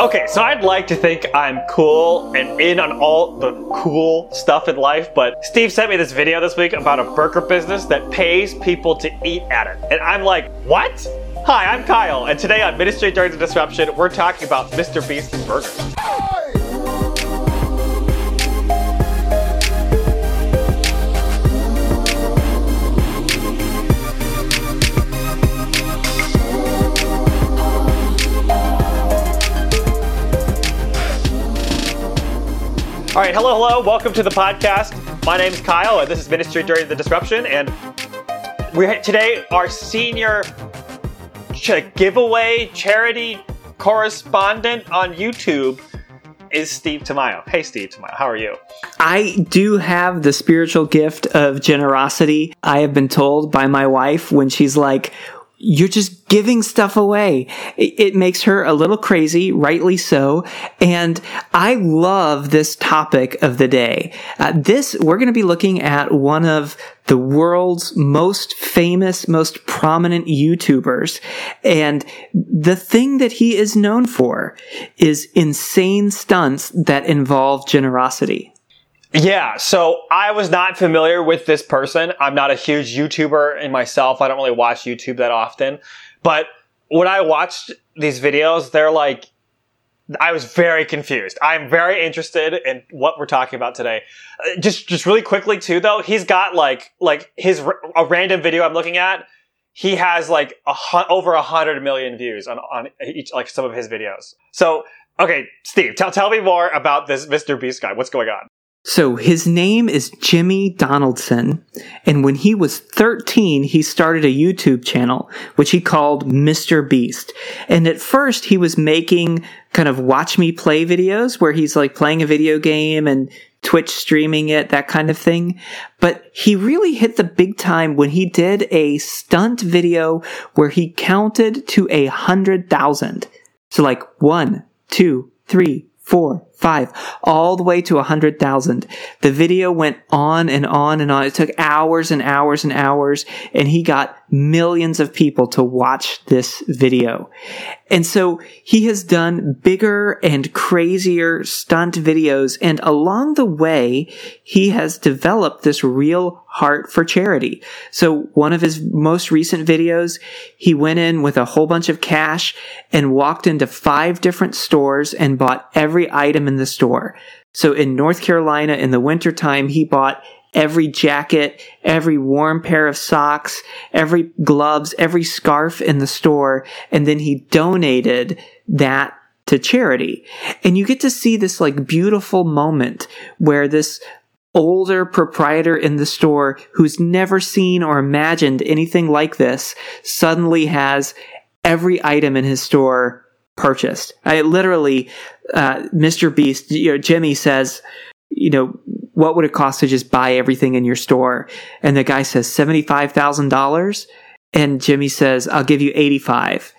Okay, so I'd like to think I'm cool and in on all the cool stuff in life, but Steve sent me this video this week about a burger business that pays people to eat at it. And I'm like, what? Hi, I'm Kyle, and today on Ministry During the Disruption, we're talking about Mr. Beast's burgers. All right, hello, hello. Welcome to the podcast. My name's Kyle, and this is Ministry During the Disruption. And we're today our senior ch- giveaway charity correspondent on YouTube is Steve Tamayo. Hey, Steve Tamayo, how are you? I do have the spiritual gift of generosity. I have been told by my wife when she's like, you're just giving stuff away. It, it, makes her a little crazy, rightly so. And I love this topic of the day. Uh, this, we're going to be looking at one of the world's most famous, most prominent YouTubers. And the thing that he is known for is insane stunts that involve generosity. Yeah, so I was not familiar with this person. I'm not a huge YouTuber in myself. I don't really watch YouTube that often. But when I watched these videos, they're like, I was very confused. I'm very interested in what we're talking about today. Uh, just, just really quickly too, though, he's got like, like his, a random video I'm looking at, he has like a, over a hundred million views on, on each, like some of his videos. So, okay, Steve, tell, tell me more about this Mr. Beast guy. What's going on? So his name is Jimmy Donaldson. And when he was 13, he started a YouTube channel, which he called Mr. Beast. And at first he was making kind of watch me play videos where he's like playing a video game and Twitch streaming it, that kind of thing. But he really hit the big time when he did a stunt video where he counted to a hundred thousand. So like one, two, three, four, five, all the way to a hundred thousand. The video went on and on and on. It took hours and hours and hours, and he got millions of people to watch this video. And so he has done bigger and crazier stunt videos. And along the way, he has developed this real heart for charity. So one of his most recent videos, he went in with a whole bunch of cash and walked into five different stores and bought every item in the store. So in North Carolina in the wintertime, he bought every jacket, every warm pair of socks, every gloves, every scarf in the store, and then he donated that to charity. And you get to see this like beautiful moment where this older proprietor in the store who's never seen or imagined anything like this suddenly has every item in his store purchased. I literally, uh, Mr. Beast, you know, Jimmy says, you know, what would it cost to just buy everything in your store? And the guy says $75,000. And Jimmy says, I'll give you 85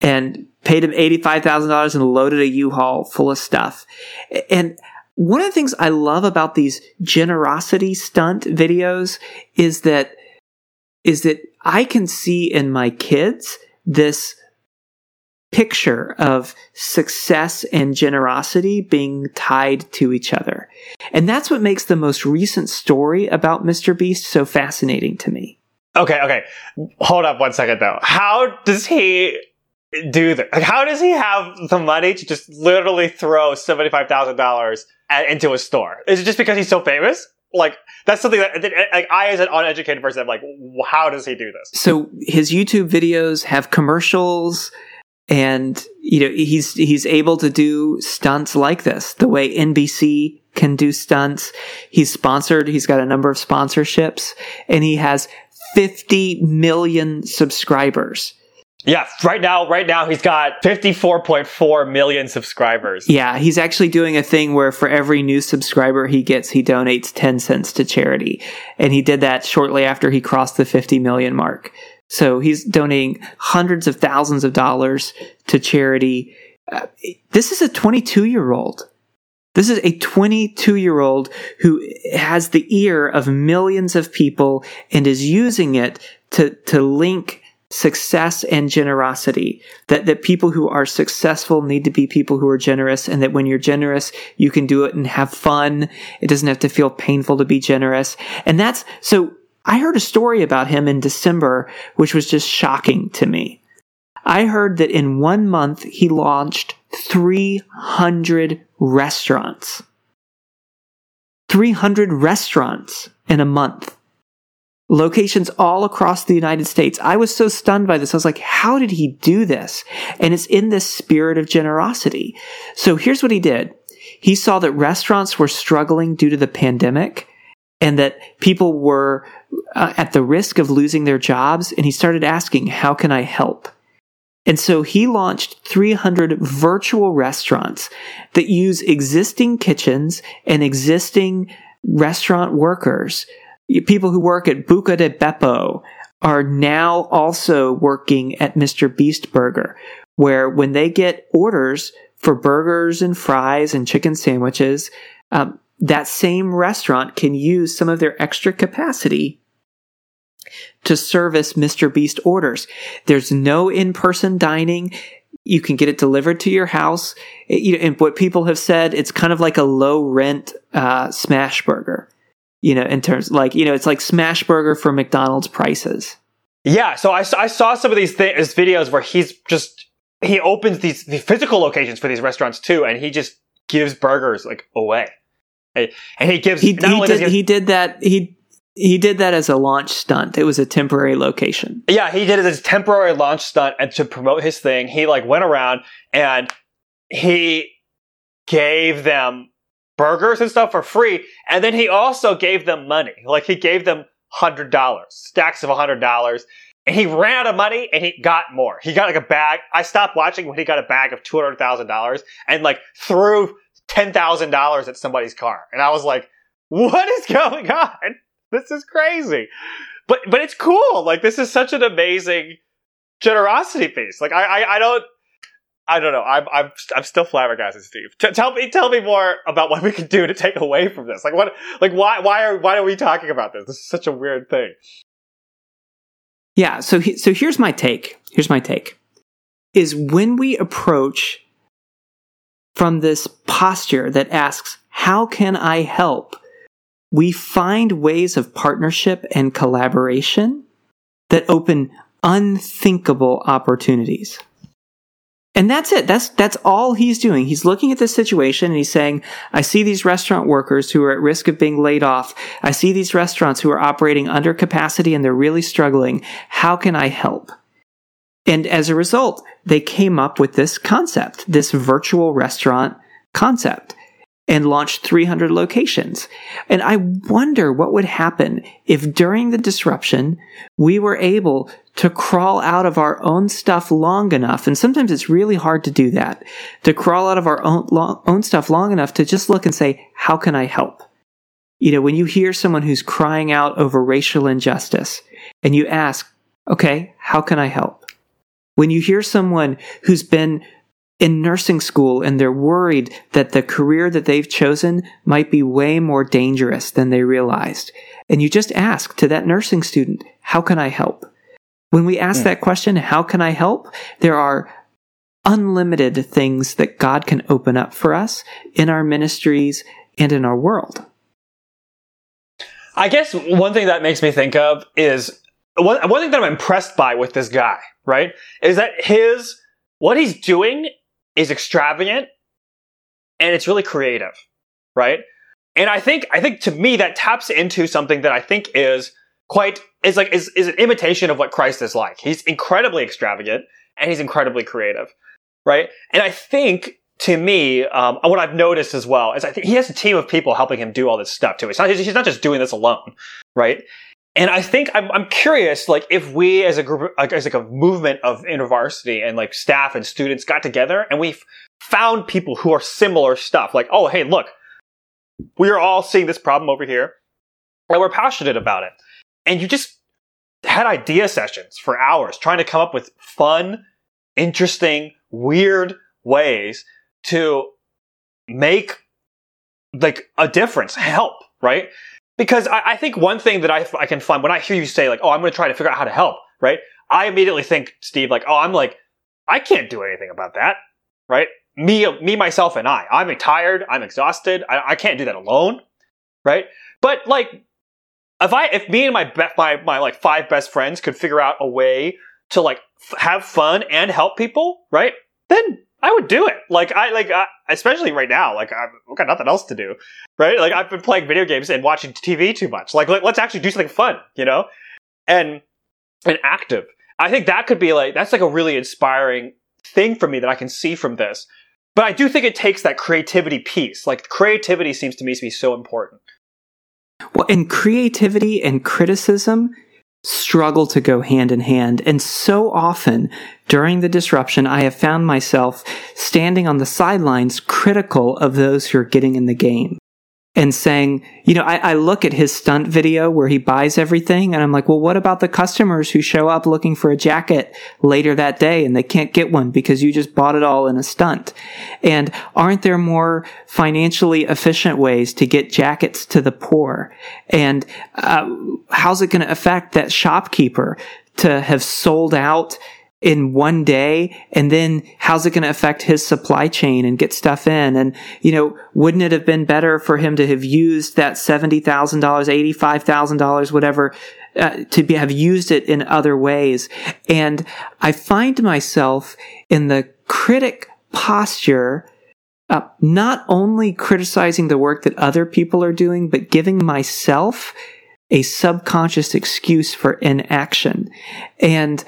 and paid him $85,000 and loaded a U-Haul full of stuff. And one of the things I love about these generosity stunt videos is that, is that I can see in my kids this picture of success and generosity being tied to each other. And that's what makes the most recent story about Mr. Beast so fascinating to me. Okay, okay. Hold up one second though. How does he do that? Like, how does he have the money to just literally throw $75,000 into a store? Is it just because he's so famous? Like, that's something that, like, I as an uneducated person, I'm like, how does he do this? So his YouTube videos have commercials, and you know he's he's able to do stunts like this the way NBC can do stunts. He's sponsored. He's got a number of sponsorships, and he has 50 million subscribers. Yeah, right now, right now he's got 54.4 million subscribers. Yeah, he's actually doing a thing where for every new subscriber he gets, he donates 10 cents to charity. And he did that shortly after he crossed the 50 million mark. So he's donating hundreds of thousands of dollars to charity. Uh, this is a 22 year old. This is a 22 year old who has the ear of millions of people and is using it to, to link success and generosity that that people who are successful need to be people who are generous and that when you're generous you can do it and have fun it doesn't have to feel painful to be generous and that's so i heard a story about him in december which was just shocking to me i heard that in one month he launched 300 restaurants 300 restaurants in a month locations all across the United States. I was so stunned by this. I was like, how did he do this? And it's in this spirit of generosity. So here's what he did. He saw that restaurants were struggling due to the pandemic and that people were uh, at the risk of losing their jobs. And he started asking, how can I help? And so he launched 300 virtual restaurants that use existing kitchens and existing restaurant workers people who work at Buca di Beppo are now also working at Mr. Beast Burger, where when they get orders for burgers and fries and chicken sandwiches, um, that same restaurant can use some of their extra capacity to service Mr. Beast orders. There's no in-person dining. You can get it delivered to your house. It, you know, and what people have said, it's kind of like a low rent uh, smash burger you know, in terms like, you know, it's like smash burger for McDonald's prices. Yeah. So I, I saw some of these th- videos where he's just, he opens these the physical locations for these restaurants too, and he just gives burgers like away. And he gives, he, he did, he, he did that. He, he did that as a launch stunt. It was a temporary location. Yeah, he did it as a temporary launch stunt and to promote his thing. He like went around and he gave them burgers and stuff for free. And then he also gave them money. Like he gave them hundred dollars, stacks of hundred dollars. And he ran out of money and he got more. He got like a bag. I stopped watching when he got a bag of two hundred thousand dollars and like threw ten thousand dollars at somebody's car. And I was like, what is going on? This is crazy. But but it's cool. Like this is such an amazing generosity piece. Like I, I, I don't I don't know. I'm I'm I'm still flabbergasted, Steve. T- tell me tell me more about what we can do to take away from this. Like what? Like why why are why are we talking about this? This is such a weird thing. Yeah. So he, so here's my take. Here's my take. Is when we approach from this posture that asks, "How can I help?" We find ways of partnership and collaboration that open unthinkable opportunities. And that's it. That's that's all he's doing. He's looking at this situation and he's saying, I see these restaurant workers who are at risk of being laid off. I see these restaurants who are operating under capacity and they're really struggling. How can I help? And as a result, they came up with this concept, this virtual restaurant concept and launched 300 locations. And I wonder what would happen if during the disruption, we were able to crawl out of our own stuff long enough. And sometimes it's really hard to do that, to crawl out of our own, long, own stuff long enough to just look and say, how can I help? You know, when you hear someone who's crying out over racial injustice and you ask, okay, how can I help? When you hear someone who's been in nursing school and they're worried that the career that they've chosen might be way more dangerous than they realized. And you just ask to that nursing student, how can I help? When we ask yeah. that question, how can I help? There are unlimited things that God can open up for us in our ministries and in our world. I guess one thing that makes me think of is one, one thing that I'm impressed by with this guy, right? Is that his, what he's doing is extravagant and it's really creative, right? And I think, I think to me that taps into something that I think is quite, is like, is, is an imitation of what Christ is like. He's incredibly extravagant and he's incredibly creative, right? And I think to me, um, what I've noticed as well is I think he has a team of people helping him do all this stuff too. He's not, he's not just doing this alone, right? And I think I'm, I'm curious, like, if we as a group, like, as like a movement of InterVarsity and like staff and students got together and we found people who are similar stuff, like, oh, hey, look, we are all seeing this problem over here and we're passionate about it. And you just had idea sessions for hours trying to come up with fun, interesting, weird ways to make like a difference, help, right? Because I, I think one thing that I, I can find when I hear you say like, oh, I'm going to try to figure out how to help, right? I immediately think, Steve, like, oh, I'm like, I can't do anything about that, right? Me, me, myself, and I. I'm tired. I'm exhausted. I, I can't do that alone, right? But like, if I, if me and my be- my my like five best friends could figure out a way to like f- have fun and help people, right? Then I would do it. Like I like, I, especially right now. Like I've got nothing else to do, right? Like I've been playing video games and watching TV too much. Like let, let's actually do something fun, you know, and and active. I think that could be like that's like a really inspiring thing for me that I can see from this. But I do think it takes that creativity piece. Like creativity seems to me to be so important. Well, and creativity and criticism struggle to go hand in hand. And so often during the disruption, I have found myself standing on the sidelines critical of those who are getting in the game and saying, you know, I, I, look at his stunt video where he buys everything and I'm like, well, what about the customers who show up looking for a jacket later that day and they can't get one because you just bought it all in a stunt? And aren't there more financially efficient ways to get jackets to the poor? And uh, how's it going to affect that shopkeeper to have sold out in one day and then how's it going to affect his supply chain and get stuff in and you know wouldn't it have been better for him to have used that $70,000 $85,000 whatever uh, to be, have used it in other ways and i find myself in the critic posture uh, not only criticizing the work that other people are doing but giving myself a subconscious excuse for inaction. And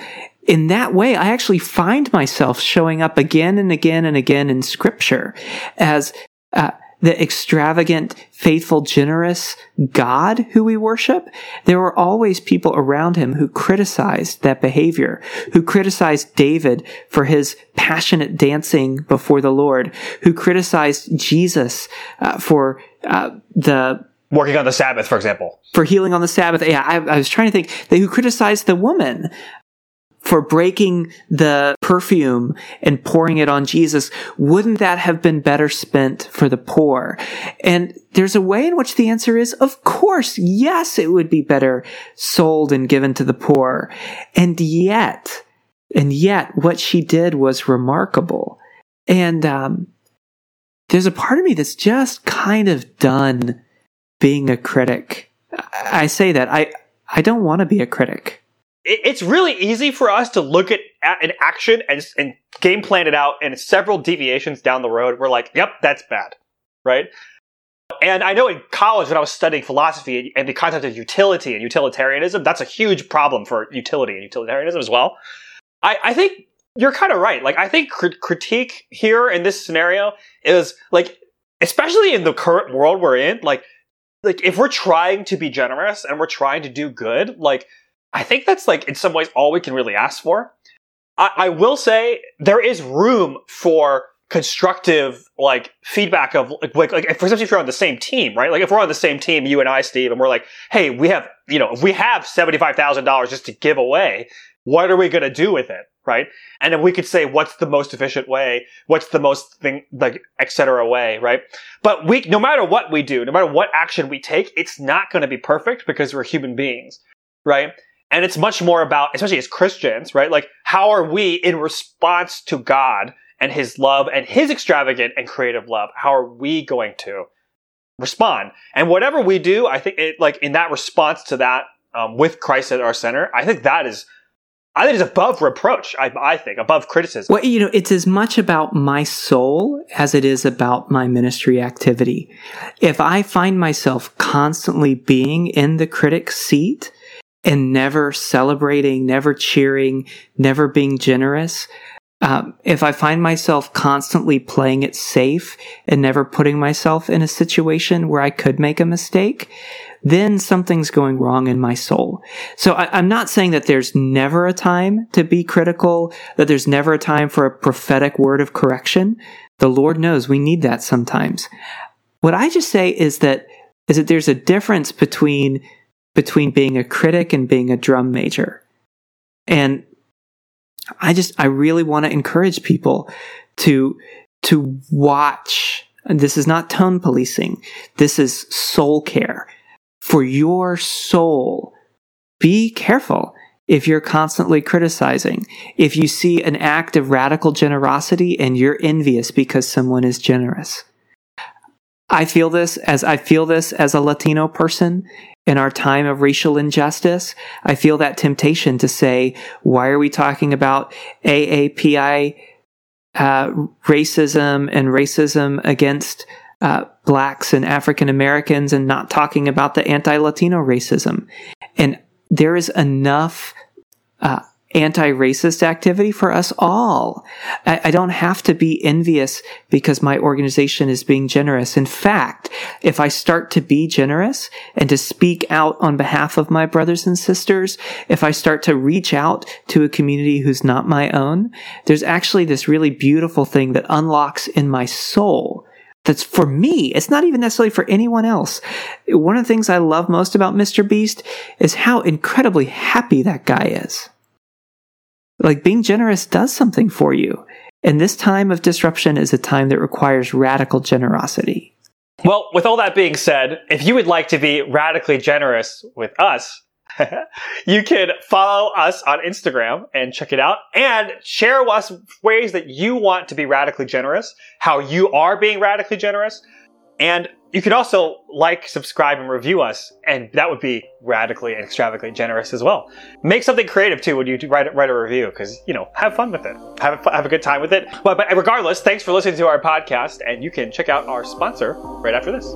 in that way, I actually find myself showing up again and again and again in scripture as uh, the extravagant, faithful, generous God who we worship. There were always people around him who criticized that behavior, who criticized David for his passionate dancing before the Lord, who criticized Jesus uh, for uh, the working on the Sabbath, for example. For healing on the Sabbath. Yeah, I, I was trying to think. They who criticized the woman for breaking the perfume and pouring it on Jesus, wouldn't that have been better spent for the poor? And there's a way in which the answer is, of course, yes, it would be better sold and given to the poor. And yet, and yet what she did was remarkable. And, um, there's a part of me that's just kind of done being a critic. I say that I, I don't want to be a critic it, it's really easy for us to look at, at an action and, and game plan it out and several deviations down the road. We're like, yep, that's bad. Right? And I know in college when I was studying philosophy and the concept of utility and utilitarianism, that's a huge problem for utility and utilitarianism as well. I, I think you're kind of right. Like, I think crit- critique here in this scenario is like, especially in the current world we're in, like, like if we're trying to be generous and we're trying to do good, like I think that's like in some ways all we can really ask for. I, I will say there is room for constructive like feedback of like, like, like for example if you're on the same team right? Like if we're on the same team you and i steve and we're like hey we have you know if we have $75000 just to give away what are we going to do with it? Right? And then we could say what's the most efficient way? What's the most thing like etc way? Right? But we no matter what we do no matter what action we take it's not going to be perfect because we're human beings. Right and it's much more about, especially as Christians, right? Like, how are we in response to God and his love and his extravagant and creative love? How are we going to respond? And whatever we do, I think it, like, in that response to that, um, with Christ at our center, I think that is, I think it's above reproach. I, I think above criticism. Well, you know, it's as much about my soul as it is about my ministry activity. If I find myself constantly being in the critic's seat, and never celebrating, never cheering, never being generous, um, if I find myself constantly playing it safe and never putting myself in a situation where I could make a mistake, then something's going wrong in my soul. So I, I'm not saying that there's never a time to be critical, that there's never a time for a prophetic word of correction. The Lord knows we need that sometimes. What I just say is that is that there's a difference between between being a critic and being a drum major. And I just, I really want to encourage people to, to watch. This is not tone policing. This is soul care for your soul. Be careful. if you're constantly criticizing, if you see an act of radical generosity and you're envious because someone is generous. I feel this as I feel this as a Latino person in our time of racial injustice. I feel that temptation to say, why are we talking about AAPI uh, racism and racism against uh, blacks and African Americans and not talking about the anti Latino racism? And there is enough uh, anti-racist activity for us all. I, I, don't have to be envious because my organization is being generous. In fact, if I start to be generous and to speak out on behalf of my brothers and sisters, if I start to reach out to a community who's not my own, there's actually this really beautiful thing that unlocks in my soul that's for me. It's not even necessarily for anyone else. One of the things I love most about Mr. Beast is how incredibly happy that guy is. Like being generous does something for you. And this time of disruption is a time that requires radical generosity. Well, with all that being said, if you would like to be radically generous with us, you can follow us on Instagram and check it out and share with us ways that you want to be radically generous, how you are being radically generous, and you could also like, subscribe, and review us, and that would be radically and extravagantly generous as well. Make something creative too when you write write a review, because you know, have fun with it, have a, have a good time with it. But, but regardless, thanks for listening to our podcast, and you can check out our sponsor right after this.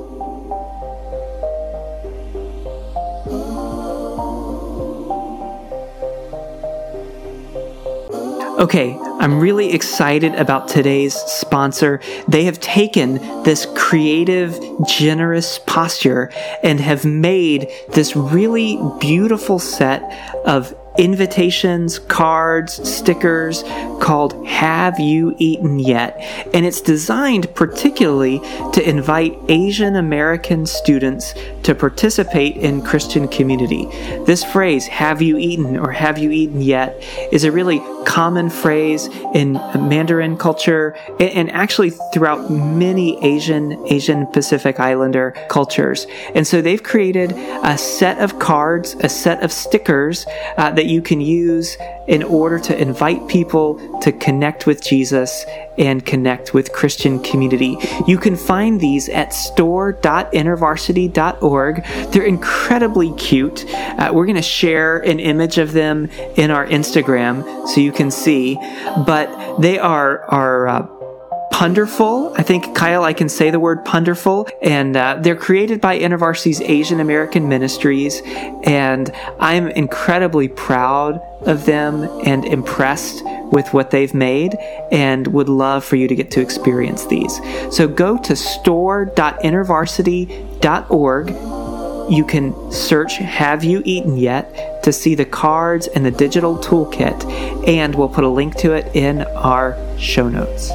Okay, I'm really excited about today's sponsor. They have taken this creative, generous posture and have made this really beautiful set of invitations, cards, stickers called Have You Eaten Yet? And it's designed particularly to invite Asian American students to participate in Christian community. This phrase, Have You Eaten or Have You Eaten Yet, is a really common phrase in Mandarin culture and actually throughout many Asian, Asian Pacific Islander cultures. And so they've created a set of cards, a set of stickers uh, that you can use in order to invite people to connect with Jesus and connect with Christian community. You can find these at store.intervarsity.org. They're incredibly cute. Uh, we're going to share an image of them in our Instagram so you can see, but they are are uh, punderful. I think, Kyle, I can say the word punderful. And uh, they're created by InterVarsity's Asian American Ministries. And I'm incredibly proud of them and impressed with what they've made and would love for you to get to experience these. So go to store.intervarsity.org. You can search Have You Eaten Yet to see the cards and the digital toolkit, and we'll put a link to it in our show notes.